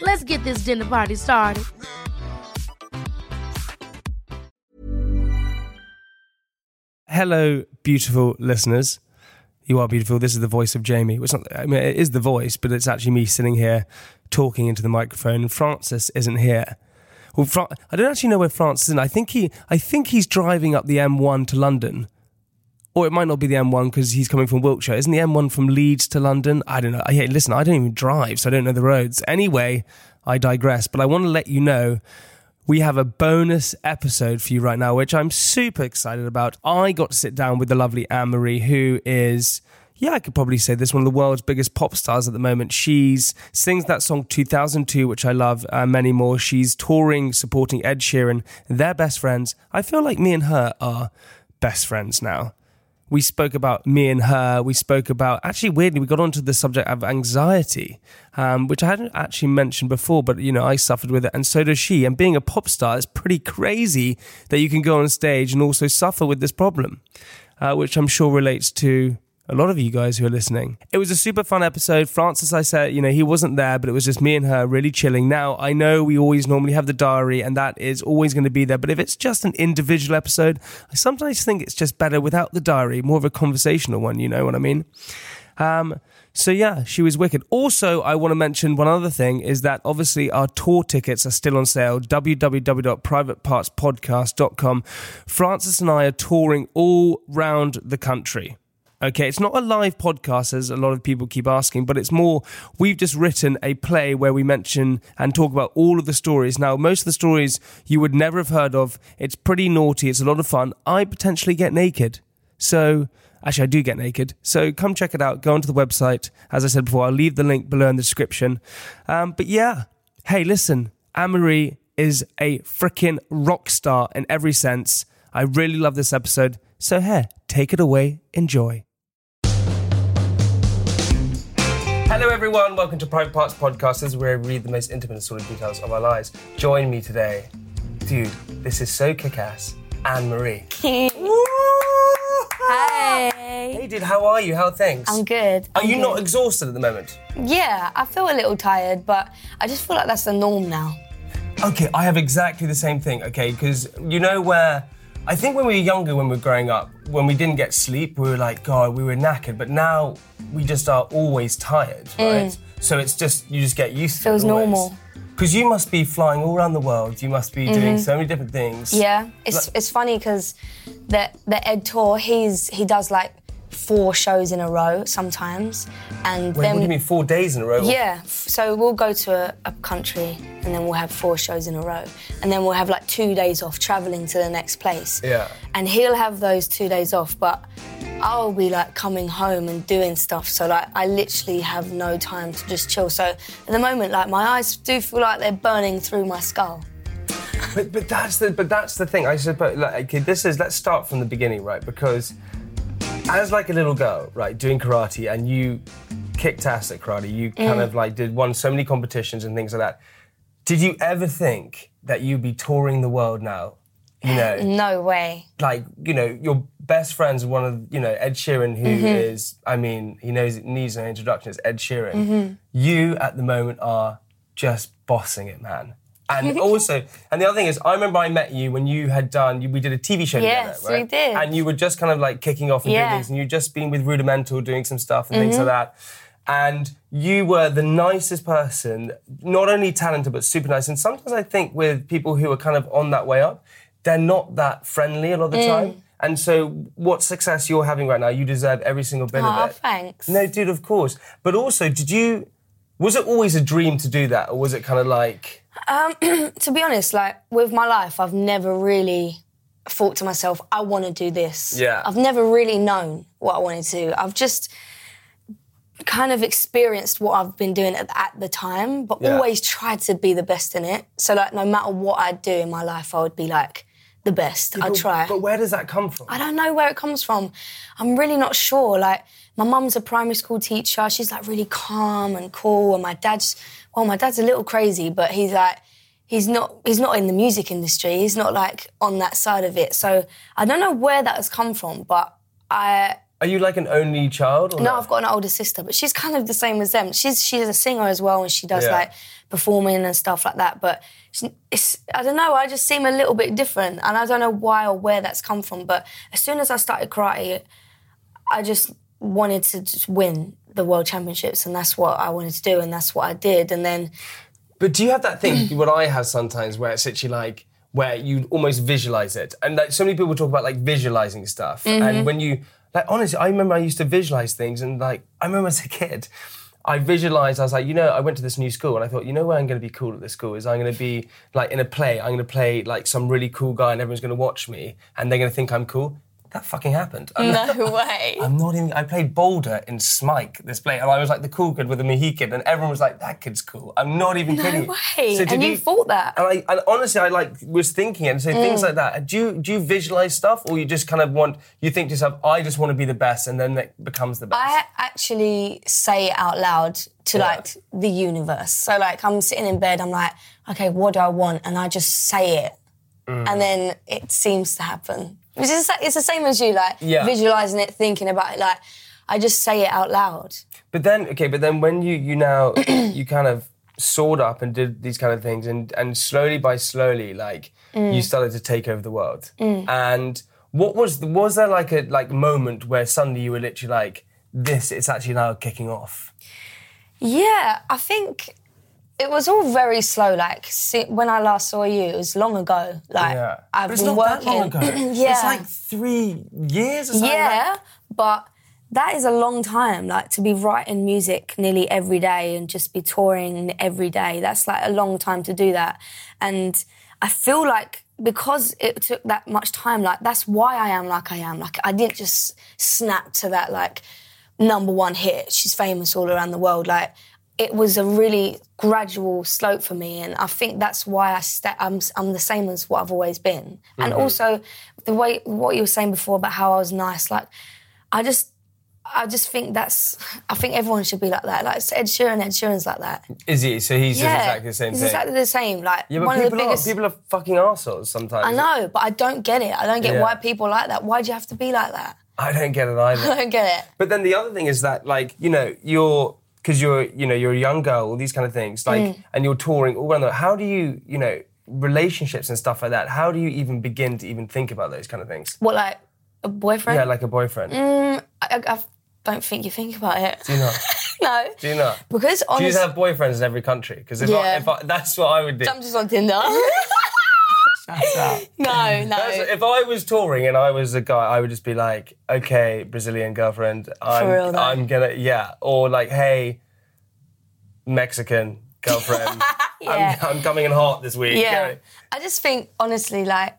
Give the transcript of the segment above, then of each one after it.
Let's get this dinner party started. Hello, beautiful listeners. You are beautiful. This is the voice of Jamie. It's not, I mean, it is the voice, but it's actually me sitting here talking into the microphone, Francis isn't here. Well, Fra- I don't actually know where Francis is. I think he, I think he's driving up the M1 to London, or it might not be the M1 because he's coming from Wiltshire. Isn't the M1 from Leeds to London? I don't know. Listen, I don't even drive, so I don't know the roads. Anyway, I digress. But I want to let you know we have a bonus episode for you right now, which I'm super excited about. I got to sit down with the lovely Anne Marie, who is, yeah, I could probably say this, one of the world's biggest pop stars at the moment. She's sings that song 2002, which I love, uh, many more. She's touring, supporting Ed Sheeran. They're best friends. I feel like me and her are best friends now. We spoke about me and her. We spoke about, actually, weirdly, we got onto the subject of anxiety, um, which I hadn't actually mentioned before, but, you know, I suffered with it, and so does she. And being a pop star is pretty crazy that you can go on stage and also suffer with this problem, uh, which I'm sure relates to a lot of you guys who are listening. It was a super fun episode. Francis, I said, you know, he wasn't there, but it was just me and her really chilling. Now, I know we always normally have the diary, and that is always going to be there. But if it's just an individual episode, I sometimes think it's just better without the diary, more of a conversational one, you know what I mean? Um, so yeah, she was wicked. Also, I want to mention one other thing is that obviously our tour tickets are still on sale. www.privatepartspodcast.com. Francis and I are touring all round the country. Okay, it's not a live podcast as a lot of people keep asking, but it's more we've just written a play where we mention and talk about all of the stories. Now, most of the stories you would never have heard of. It's pretty naughty, it's a lot of fun. I potentially get naked. So, actually, I do get naked. So, come check it out. Go onto the website. As I said before, I'll leave the link below in the description. Um, but yeah, hey, listen, Anne is a freaking rock star in every sense. I really love this episode. So, hey, take it away. Enjoy. Hello, everyone. Welcome to Private Parts Podcast. This is where we read the most intimate and sordid details of our lives. Join me today. Dude, this is so kick ass. Anne Marie. Hey. Hey, dude, how are you? How are things? I'm good. Are I'm you good. not exhausted at the moment? Yeah, I feel a little tired, but I just feel like that's the norm now. Okay, I have exactly the same thing, okay? Because you know where. I think when we were younger, when we were growing up, when we didn't get sleep, we were like, God, we were knackered. But now we just are always tired, right? So it's just, you just get used to Mm. Feels it. normal. Because you must be flying all around the world. You must be doing so many different things. Mm-hmm. Yeah, it's it's funny because the the Ed tour, he's he does like four shows in a row sometimes, and Wait, then what do you mean, four days in a row? yeah, so we'll go to a, a country and then we'll have four shows in a row, and then we'll have like two days off traveling to the next place. Yeah. and he'll have those two days off, but I'll be like coming home and doing stuff. So like I literally have no time to just chill. So at the moment, like my eyes do feel like they're burning through my skull. But, but that's the but that's the thing. I suppose like okay, this is let's start from the beginning, right? Because as like a little girl, right, doing karate, and you kicked ass at karate. You kind of like did won so many competitions and things like that. Did you ever think that you'd be touring the world now you know, No way. like you know your best friends one of you know Ed Sheeran who is Mm-hmm. I mean he knows needs no introduction it's Ed Sheeran you at the moment are just bossing it man and also and the other thing is I remember I met you when you had done we did a TV show Yes, together right we did. and you were just kind of like kicking off and Yeah. Mm-hmm. things and you'd just been with Rudimental doing some stuff and things like that and you were the nicest person, not only talented but super nice. And sometimes I think with people who are kind of on that way up, they're not that friendly a lot of the Mm. time. And so, what success you're having right now, you deserve every single bit Oh, of it. thanks. No, dude, of course. But also, did you? Was it always a dream to do that, or was it kind of like? Um, to be honest, like with my life, I've never really thought to myself, I want to do this. Yeah. I've never really known what I wanted to do. I've just kind of experienced what I've been doing at, at the time, but Yeah. always tried to be the best in it. So, like, no matter what I'd do in my life, I would be like the best. I But- try. But where does that come from? I don't know where it comes from. I'm really not sure. Like, my mum's a primary school teacher. She's like really calm and cool. And my dad's, well, my dad's a little crazy, but he's like, he's not, he's not in the music industry. He's not like on that side of it. So I don't know where that has come from, but I, Are you like an only child? Or no, not? I've got an older sister, but she's kind of the same as them. She's she's a singer as well, and she does Yeah. like performing and stuff like that. But it's I don't know. I just seem a little bit different, and I don't know why or where that's come from. But as soon as I started karate, I just wanted to just win the world championships, and that's what I wanted to do, and that's what I did. And then But do you have that thing, what I have sometimes, where it's actually like, where you almost visualize it? And like so many people talk about like visualizing stuff. Mm-hmm. And when you, like, honestly, I remember I used to visualize things and like, I remember as a kid, I visualized, I was like, you know, I went to this new school and I thought, you know where I'm going to be cool at this school is I'm going to be like in a play, I'm going to play like some really cool guy and everyone's going to watch me and they're going to think I'm cool. That fucking happened. I'm not- no way. I'm not even. I played Boulder in Smike, this play, and I was like the cool kid with the Mohican, and everyone was like, "That kid's cool." I'm not even No kidding. way. did And you thought that? And I, and honestly, I like was thinking and so things Mm. like that. Do you do you visualize stuff, or you just kind of want? You think to yourself, "I just want to be the best," and then it becomes the best. I actually say it out loud to Yeah. like the universe. So like I'm sitting in bed, I'm like, okay, what do I want? And I just say it, Mm. and then it seems to happen. It's, just, it's the same as you, like Yeah. visualizing it, thinking about it. Like I just say it out loud. But then, okay, but then when you you now you kind of soared up and did these kind of things, and and slowly by slowly, like Mm. you started to take over the world. And what was was there like a like moment where suddenly you were literally like, this it's actually now kicking off? Yeah, I think it was all very slow. Like see, when I last saw you, it was long ago. Like yeah, I've but it's been not working. that long ago. yeah, it's like three years or something. Yeah, like- but that is a long time. Like to be writing music nearly every day and just be touring every day. That's like a long time to do that. And I feel like because it took that much time, like that's why I am like I am. Like I didn't just snap to that like number one hit. She's famous all around the world. Like it was a really gradual slope for me, and I think that's why I sta- I'm I'm the same as what I've always been. And mm-hmm. also the way what you were saying before about how I was nice, like I just. I just think that's. I think everyone should be like that. Like it's Ed Sheeran, Ed Sheeran's like that. Is he? So he's yeah, just exactly the same he's thing. exactly the same. Like yeah, but one of people the biggest. are people are fucking assholes sometimes. I know, but I don't get it. I don't get Yeah. why people like that. Why do you have to be like that? I don't get it either. I don't get it. But then the other thing is that, like, you know, you're because you're, you know, you're a young girl, all these kind of things, like, Mm. and you're touring all around the. How do you, you know, relationships and stuff like that? How do you even begin to even think about those kind of things? What like a boyfriend? Yeah, like a boyfriend. I, I don't think you think about it. Do you not? no. Do you not? Because Do you have boyfriends in every country? Because if, I, if I, that's what I would do. I'm just on Tinder. no, no. That's- if I was touring and I was a guy, I would just be like, okay, Brazilian girlfriend, I'm, real, though. I'm gonna, yeah. Or like, hey, Mexican girlfriend, Yeah. I'm, I'm coming in hot this week. yeah. I just think honestly, like.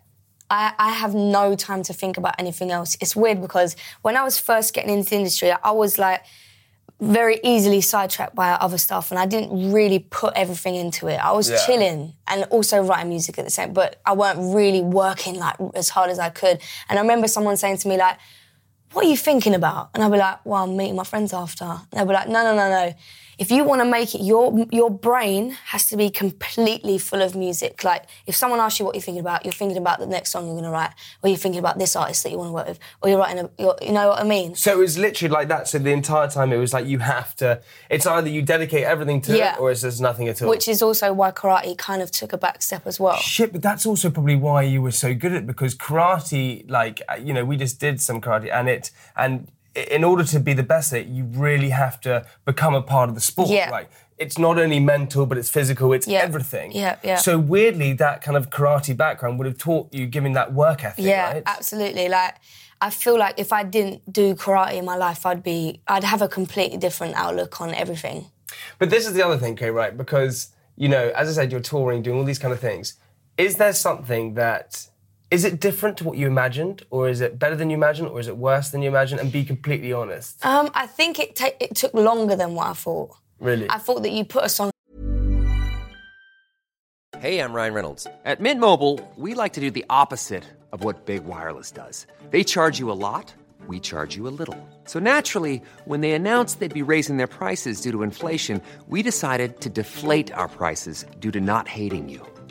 I, I have no time to think about anything else. It's weird because when I was first getting into the industry, I was like very easily sidetracked by other stuff and I didn't really put everything into it. I was Yeah. chilling and also writing music at the same but I weren't really working like as hard as I could. And I remember someone saying to me like, what are you thinking about? And I'd be like, well, I'm meeting my friends after. And they'd be like, no, no, no, no. If you want to make it, your your brain has to be completely full of music. Like if someone asks you what you're thinking about, you're thinking about the next song you're going to write, or you're thinking about this artist that you want to work with, or you're writing a, you're, you know what I mean? So it was literally like that. So the entire time it was like you have to. It's either you dedicate everything to Yeah. it, or it's just nothing at all. Which is also why karate kind of took a back step as well. Shit, but that's also probably why you were so good at it because karate, like you know, we just did some karate, and it and in order to be the best at it, you really have to become a part of the sport. Yeah. Like it's not only mental, but it's physical. It's Yeah. everything. Yeah, yeah. So weirdly, that kind of karate background would have taught you, giving that work ethic. Yeah, right? absolutely. Like I feel like if I didn't do karate in my life, I'd be I'd have a completely different outlook on everything. But this is the other thing, okay, right? Because, you know, as I said, you're touring, doing all these kind of things. Is there something that is it different to what you imagined, or is it better than you imagined, or is it worse than you imagined? And be completely honest. Um, I think it ta- it took longer than what I thought. Really? I thought that you put a song Hey, I'm Ryan Reynolds. At Mint Mobile, we like to do the opposite of what Big Wireless does. They charge you a lot, we charge you a little. So naturally, when they announced they'd be raising their prices due to inflation, we decided to deflate our prices due to not hating you.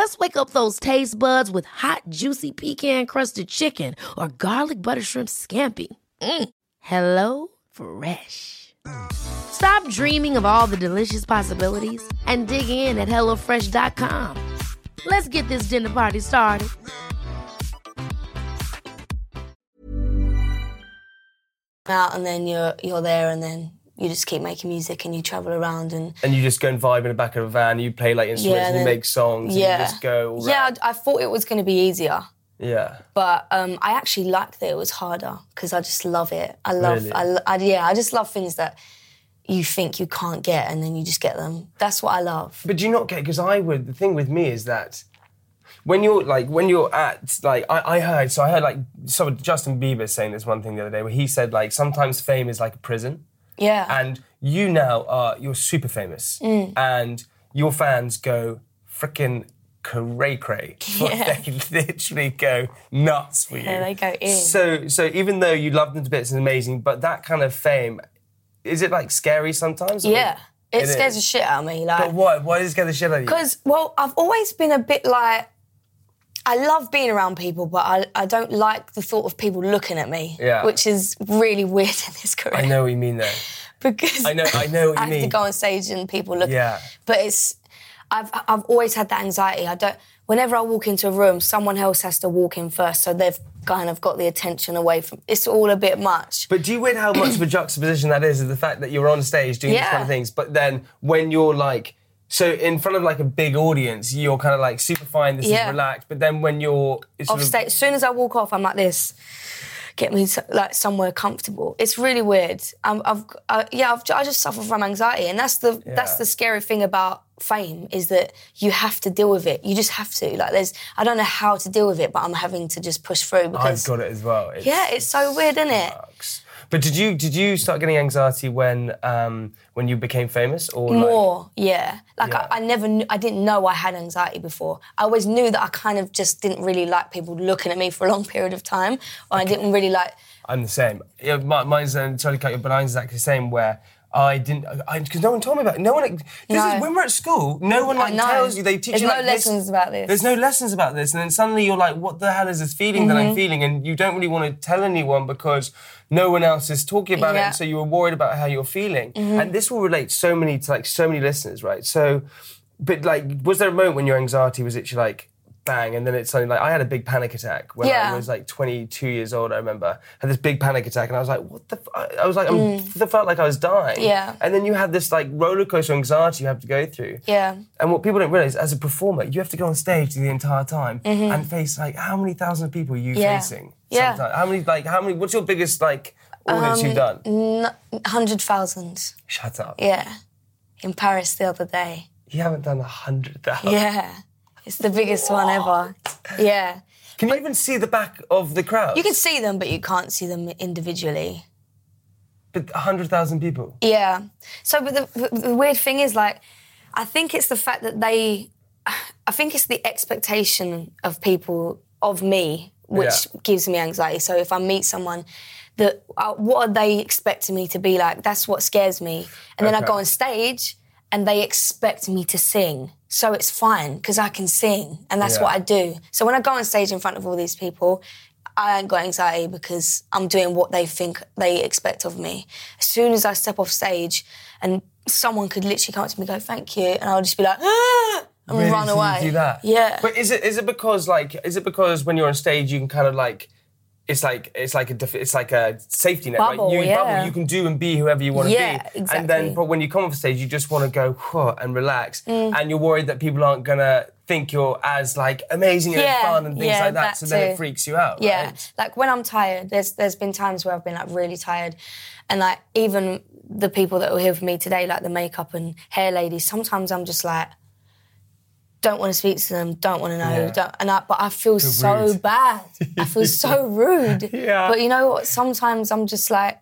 Let's wake up those taste buds with hot, juicy pecan-crusted chicken or garlic butter shrimp scampi. Mm. Hello Fresh. Stop dreaming of all the delicious possibilities and dig in at HelloFresh.com. Let's get this dinner party started. out, and then you're you're there, and then you just keep making music, and you travel around, and and you just go and vibe in the back of a van. You play like instruments, and you make songs, yeah, and you just go. All yeah. I, I thought it was going to be easier. yeah. But um, I actually liked that it was harder because I just love it. I love, Really? I, I, yeah, I just love things that you think you can't get and then you just get them. That's what I love. But do you not get? Because I would. The thing with me is that when you're like when you're at like I, I heard so I heard like so Justin Bieber saying this one thing the other day where he said like sometimes fame is like a prison. Yeah. and you now are you're super famous Mm. and your fans go freaking cray cray Yeah. they literally go nuts for you Yeah, they go in. so so even though you love them to bits and amazing but that kind of fame is it like scary sometimes yeah. It, It scares is. the shit out of me. but Like, why why does it scare the shit out of you because well, I've always been a bit like. I love being around people, but I, I don't like the thought of people looking at me, Yeah. which is really weird in this career. I know what you mean though because I know- I know what you I have mean. to go on stage and people look. Yeah. But it's I've I've always had that anxiety. I don't. Whenever I walk into a room, someone else has to walk in first, so they've kind of got the attention away from. It's all a bit much. But do you win how much of a juxtaposition that is of the fact that you're on stage doing these kind of things, but then when you're like, so in front of like a big audience, you're kind of like super fine, this Yeah. is relaxed, but then when you're Off of- stage, as soon as I walk off, I'm like this. Get me to, like somewhere comfortable. It's really weird. I'm, I've uh, yeah, I've, I just suffer from anxiety, and that's the that's the scary thing about fame is that you have to deal with it. You just have to. Like there's, I don't know how to deal with it, but I'm having to just push through because I've got it as well. It's, yeah, it's so weird, isn't it? sucks. But did you did you start getting anxiety when um, when you became famous or like- More, yeah. Like Yeah. I, I never, knew, I didn't know I had anxiety before. I always knew that I kind of just didn't really like people looking at me for a long period of time, or I didn't really like. I'm the same. Yeah, my, mine's uh, sorry to cut but mine's exactly the same. Where I didn't, because no one told me about it. No one. This No. is when we're at school. No one like tells you. They teach There's you no like lessons about this. There's no lessons about this, and then suddenly you're like, "What the hell is this feeling that Mm-hmm. I'm feeling?" And you don't really want to tell anyone because no one else is talking about it, Yeah. Mm-hmm. so you were worried about how you're feeling. And this will relate so many to like so many listeners, right? So, but like, was there a moment when your anxiety was actually like bang, and then it's something like I had a big panic attack when Yeah. I was like 22 years old. I remember I had this big panic attack, and I was like, "What the?" F-? I- was like, I'm, I felt like I was dying. Mm. Yeah. And then you have this like roller coaster anxiety you have to go through. Yeah. And what people don't realize, as a performer, you have to go on stage the entire time and face like how many thousands of people are you Mm-hmm. Yeah. facing? Yeah. sometimes? How many like how many? What's your biggest like audience Um, you've done? Hundred thousand. Shut up. Yeah. In Paris the other day. You haven't done a hundred thousand. Yeah. It's the biggest one ever. Yeah. Can you even see the back of the crowd? You can see them, but you can't see them individually. But a hundred thousand people. Yeah. So, but the, the weird thing is, like, I think it's the fact that they, I think it's the expectation of people of me which Yeah. gives me anxiety. So if I meet someone, that uh, what are they expecting me to be like? That's what scares me. And then I go on stage and they expect me to sing. So it's fine because I can sing and that's Yeah. what I do. So when I go on stage in front of all these people, I ain't got anxiety because I'm doing what they think they expect of me. As soon as I step off stage and someone could literally come up to me and go, thank you, and I'll just be like, ah, and Really? run away. do that? Yeah. But is it is it because like is it because when you're on stage you can kind of like it's like it's like a def- it's like a safety net, Bubble, right? You yeah. bubble, you can do and be whoever you want to Yeah, be. And then, but when you come off stage, you just want to go and relax, mm. and you're worried that people aren't gonna think you're as like amazing and Yeah, fun and things yeah, like that. that so then it freaks you out. Yeah, right? like when I'm tired, there's there's been times where I've been like really tired, and like even the people that were here for me today, like the makeup and hair ladies, sometimes I'm just like, don't want to speak to them, don't want to know, Yeah. don't, and I, but I feel so rude. bad. I feel so rude. Yeah. But you know what? Sometimes I'm just like,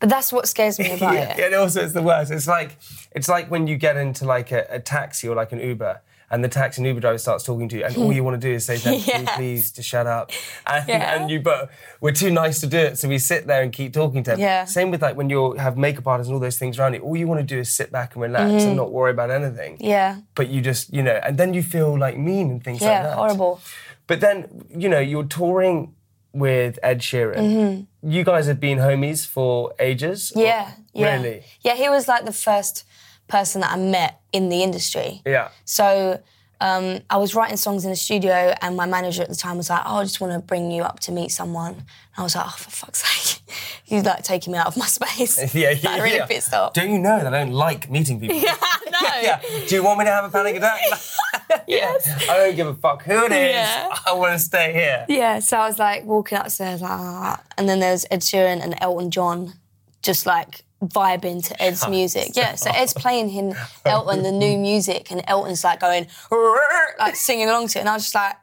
but that's what scares me about yeah, it. and also it's the worst. It's like it's like when you get into like a, a taxi or like an Uber, and the taxi and Uber driver starts talking to you, and all you want to do is say, "Thank you, Yes. please, to shut up." And, Yeah. and you, but we're too nice to do it, so we sit there and keep talking to them. Yeah. Same with like when you have makeup artists and all those things around you. All you want to do is sit back and relax Mm-hmm. and not worry about anything. Yeah, But you just, you know, and then you feel like mean and things like that. yeah, horrible. But then, you know, you're touring with Ed Sheeran. You guys have been homies for ages. or- Mm-hmm. Yeah, yeah. Really? Yeah, he was like the first person that I met in the industry. Yeah. So um, I was writing songs in the studio, and my manager at the time was like, "Oh, I just want to bring you up to meet someone." And I was like, "Oh, for fuck's sake!" He's like taking me out of my space. Yeah, like, yeah, really yeah. pissed off. Don't you know that I don't like meeting people? Yeah, no. yeah. Do you want me to have a panic attack? Yes. I don't give a fuck who it is. Yeah. I want to stay here. Yeah, so I was like walking upstairs, like, ah. and then there's Ed Sheeran and Elton John, just like vibing to Ed's music. Yeah, so Ed's playing him Elton the new music, and Elton's like going like singing along to it, and I was just like,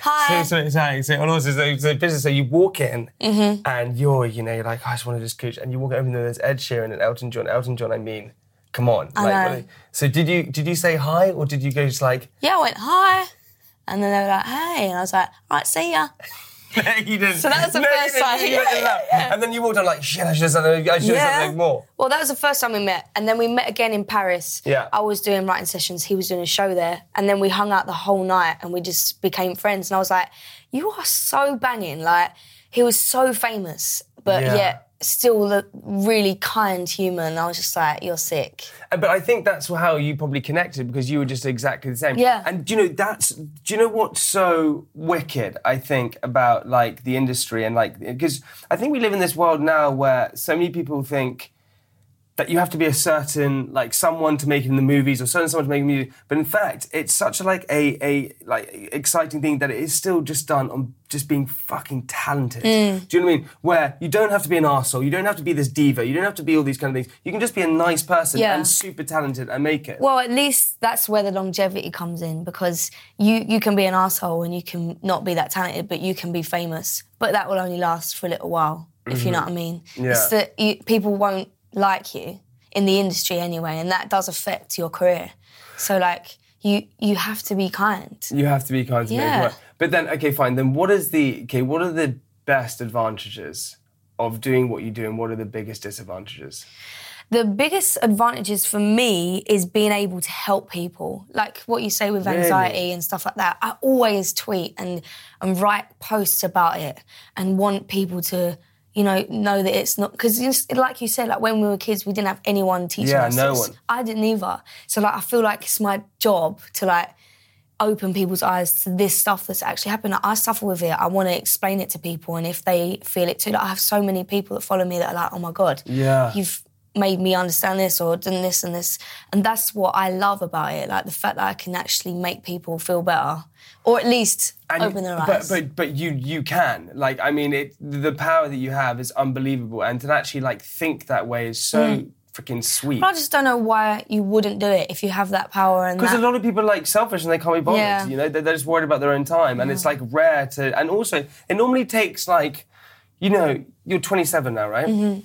hi. So, so, so, so, and also, so, so, business, so you walk in Mm-hmm. and you're, you know, you're like, oh, I just want to just cooch. And you walk over and there's Ed Sheeran and Elton John. Elton John, I mean, come on. I like, know. So did you did you say hi or did you go just like, yeah, I went hi, and then they were like, hey, and I was like, all right, see ya. you didn't. So that was the No, first time. Yeah, went to that. yeah, yeah. And then you walked on like, shit, I should have said, I should have something more. Well, that was the first time we met, and then we met again in Paris. Yeah. I was doing writing sessions, he was doing a show there, and then we hung out the whole night, and we just became friends. And I was like, "You are so banging!" Like he was so famous, but Yeah. yet still a really kind human. I was just like, "You're sick." Uh, But I think that's how you probably connected because you were just exactly the same. Yeah. And do you know that's do you know what's so wicked? I think about like the industry and like because I think we live in this world now where so many people think that you have to be a certain like someone to make it in the movies or certain someone to make music. But in fact, it's such a like a a like exciting thing that it is still just done on just being fucking talented. Mm. Do you know what I mean? Where you don't have to be an arsehole, you don't have to be this diva, you don't have to be all these kind of things. You can just be a nice person Yeah. and super talented and make it. Well, at least that's where the longevity comes in because you you can be an asshole and you can not be that talented, but you can be famous. But that will only last for a little while, if you know mm-hmm. what I mean. Yeah. It's that you, people won't like you in the industry anyway, and that does affect your career. So like you you have to be kind. You have to be kind to make it work. But then, okay, fine. Then what is the okay? What are the best advantages of doing what you do, and what are the biggest disadvantages? The biggest advantages for me is being able to help people, like what you say with anxiety and stuff like that. I always tweet and and write posts about it and want people to, you know, know that it's not because, like you said, like when we were kids, we didn't have anyone teaching Yeah, us no this. one. I didn't either. So like, I feel like it's my job to like open people's eyes to this stuff that's actually happened. I suffer with it. I want to explain it to people, and if they feel it too, like I have so many people that follow me that are like, "Oh my god, Yeah. you've made me understand this or done this and this," and that's what I love about it. Like the fact that I can actually make people feel better, or at least And- open their but, eyes. But but you you can like I mean it the power that you have is unbelievable and to actually like think that way is so freaking sweet. Mm. But I just don't know why you wouldn't do it if you have that power and Because a lot of people are like selfish and they can't be bothered. Yeah. You know, they're, they're just worried about their own time, and it's like rare to. And also, it normally takes like, you know, you're 27 now, right? Mm-hmm.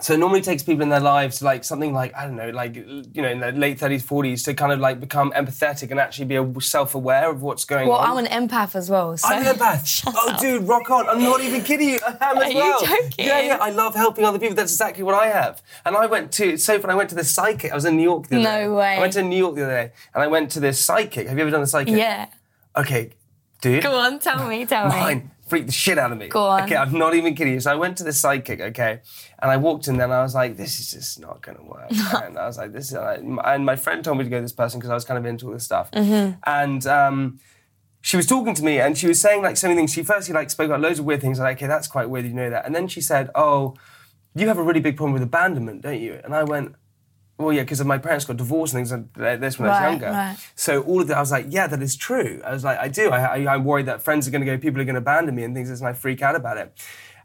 So it normally takes people in their lives like something like I don't know, like you know, in their late 30s, 40s to kind of like become empathetic and actually be self-aware of what's going well, on. Well i'm an empath as well. So. I'm an empath. oh, dude, rock on. I'm not even kidding you. I am as Are you joking? Yeah, yeah. I love helping other people. That's exactly what I have. And I went to, it's so fun. I went to the psychic. I was in New York the other No day. way. I went to New York the other day and I went to this psychic. Have you ever done a psychic? Yeah. Okay, dude. Go on, tell me, tell me. Mine freaked the shit out of me. Go on. Okay, I'm not even kidding you. So I went to the psychic, okay, and I walked in there and I was like, this is just not going to work. and I was like, this is, and my friend told me to go to this person because I was kind of into all this stuff. Mm-hmm. And, um, she was talking to me and she was saying like so many things. She firstly like spoke about loads of weird things. I was like, okay, that's quite weird. You know that. And then she said, oh, you have a really big problem with abandonment, don't you? And I went, well, yeah, because my parents got divorced and things like this when I was younger. right. So all of that, I was like, yeah, that is true. I was like, I do. I, I, I'm worried that friends are going to go, people are going to abandon me and things, and I freak out about it.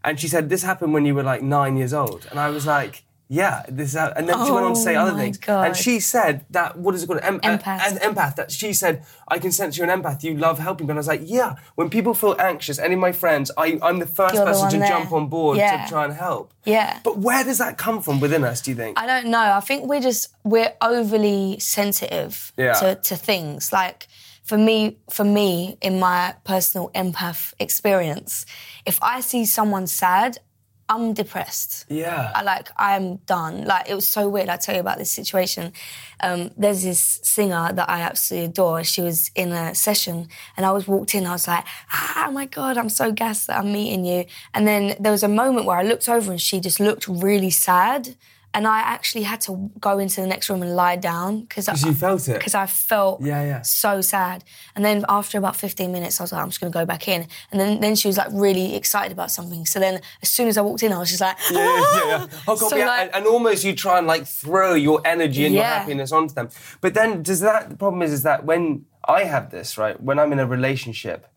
And she said, this happened when you were like nine years old. And I was like, yeah, this. is how-" And then she went on to say Oh other my things. God. And she said that what is it called? Em- uh, Empath. An empath. That she said, I can sense you're an empath. You love helping. And I was like, yeah. When people feel anxious, any of my friends, I, I'm the 1st You're the person one to there. jump on board Yeah. to try and help. Yeah. But where does that come from within us? Do you think? I don't know. I think we're just we're overly sensitive Yeah. to, to things. Like for me, for me, in my personal empath experience, if I see someone sad, I'm depressed. yeah. I like I'm done. Like it was so weird. I tell you about this situation. Um, there's this singer that I absolutely adore. She was in a session, and I was walked in. I was like, ah, my god, I'm so gassed that I'm meeting you. And then there was a moment where I looked over, and she just looked really sad. And I actually had to go into the next room and lie down because you felt it. Because I felt Yeah, yeah. so sad. And then after about 15 minutes, I was like, I'm just going to go back in. And then, then she was like really excited about something. So then as soon as I walked in, I was just like, Yeah, yeah, yeah. Oh god, So, yeah. like- and, and almost you try and like throw your energy and your happiness onto them. But then does that the problem is is that when I have this, right, when I'm in a relationship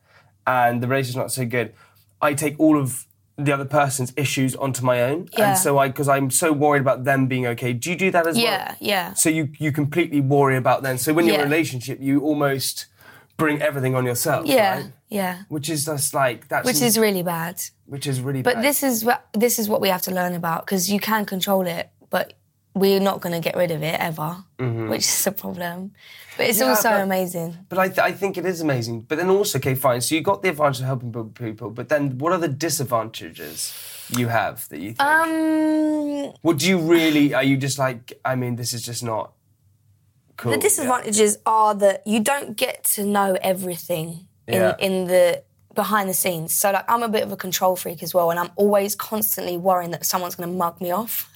and the relationship's not so good, I take all of the other person's issues onto my own. Yeah. And so I because I'm so worried about them being okay. Do you do that as well? Yeah, yeah. So you you completely worry about them. So when you're in a relationship, you almost bring everything on yourself. yeah, Right? yeah. Which is just like that's Which is really bad. which is really But bad. But this is what this is what we have to learn about because you can control it, but we're not going to get rid of it ever, which is a problem. But it's Mm-hmm. Yeah, also but- amazing. But I, th- I think it is amazing. But then also, okay, fine. So you got the advantage of helping people, but then what are the disadvantages you have that you think? Um, what do you really? Are you just like? I mean, this is just not cool. the disadvantages are that you don't get to know everything in, Yeah. in the behind the scenes. So like I'm a bit of a control freak as well, and I'm always constantly worrying that someone's going to mug me off.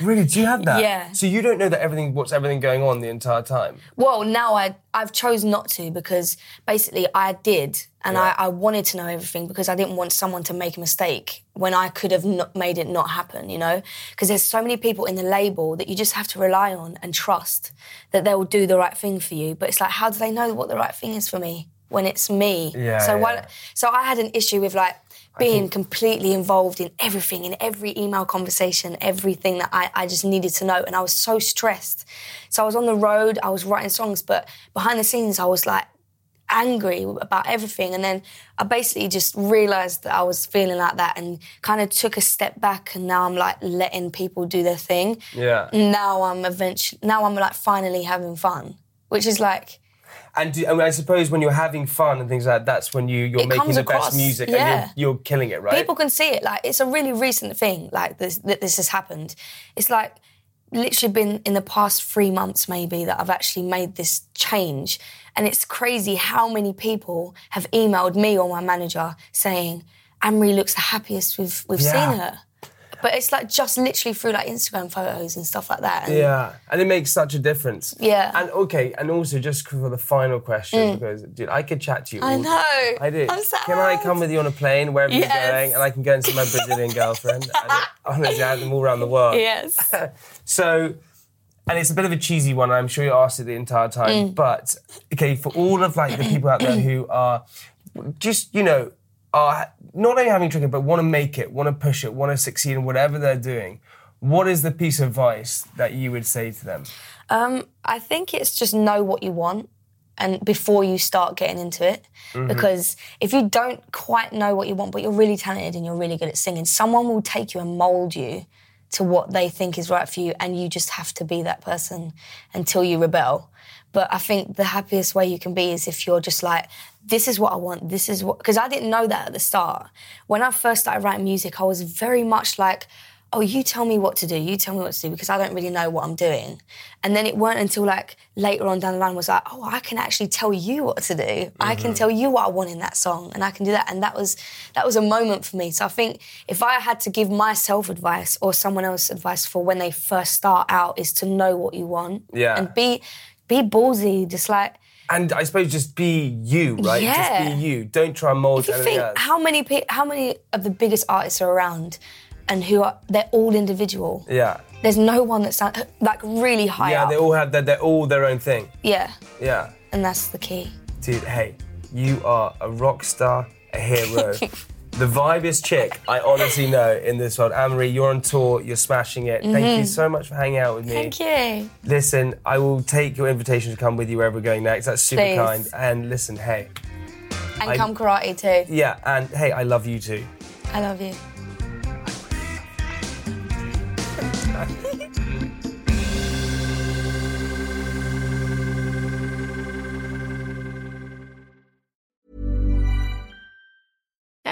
Really? Do you have that? Yeah. So you don't know that everything, what's everything going on the entire time? Well, now I I've chosen not to because basically I did, and I, I wanted to know everything because I didn't want someone to make a mistake when I could have not made it not happen. You know, because there's so many people in the label that you just have to rely on and trust that they will do the right thing for you. But it's like, how do they know what the right thing is for me when it's me? Yeah, So yeah. So I had an issue with like being completely involved in everything, in every email conversation, everything that I, I just needed to know. And I was so stressed. So I was on the road, I was writing songs, but behind the scenes, I was like angry about everything. And then I basically just realized that I was feeling like that and kind of took a step back. And now I'm like letting people do their thing. Yeah. Now I'm eventually, now I'm like finally having fun, which is like, And do, I, mean, I suppose when you're having fun and things like that, that's when you, you're It making the across, best music yeah. and you're, you're killing it, right? People can see it. Like it's a really recent thing. Like this, that this has happened. It's like literally been in the past three months maybe that I've actually made this change, and it's crazy how many people have emailed me or my manager saying, "Anne-Marie looks the happiest we've we've Yeah. seen her." But it's like just literally through like Instagram photos and stuff like that. And Yeah, and it makes such a difference. Yeah. And okay, and also just for the final question, because dude, I could chat to you. Mm. I know. I do. I'm Can I come with you on a plane wherever Yes. you're going, and I can go and see my Brazilian girlfriend? I honestly, I have them all around the world. Yes. So, and it's a bit of a cheesy one. I'm sure you asked it the entire time. Mm. But okay, for all of like the people out there who are just you know are not only having trouble but want to make it, want to push it, want to succeed in whatever they're doing. What is the piece of advice that you would say to them? Um, I think it's just know what you want and before you start getting into it. Because if you don't quite know what you want, but you're really talented and you're really good at singing, someone will take you and mold you to what they think is right for you, and you just have to be that person until you rebel. But I think the happiest way you can be is if you're just like, this is what I want, this is what. Because I didn't know that at the start. When I first started writing music, I was very much like, oh, you tell me what to do, you tell me what to do, because I don't really know what I'm doing. And then it weren't until like later on down the line was like, oh, I can actually tell you what to do. I can mm-hmm. tell you what I want in that song, and I can do that. And that was that was a moment for me. So I think if I had to give myself advice or someone else advice for when they first start out, is to know what you want Yeah. and be be ballsy, just like. And I suppose just be you, right? Yeah. Just be you. Don't try and mold If you think else. how many pe- how many of the biggest artists are around, and who are they're all individual. yeah. There's no one that's like really high Yeah, up. they all have their, they're all their own thing. yeah, Yeah. and that's the key. Dude, hey, you are a rock star, a hero. the vibiest chick I honestly know in this world. Anne-Marie, you're on tour, you're smashing it. Thank you so much for hanging out with me. Mm-hmm. Thank you. Listen, I will take your invitation to come with you wherever we're going next. That's super Please. kind. And listen, hey, And I- come karate too. yeah, and hey, I love you too. I love you.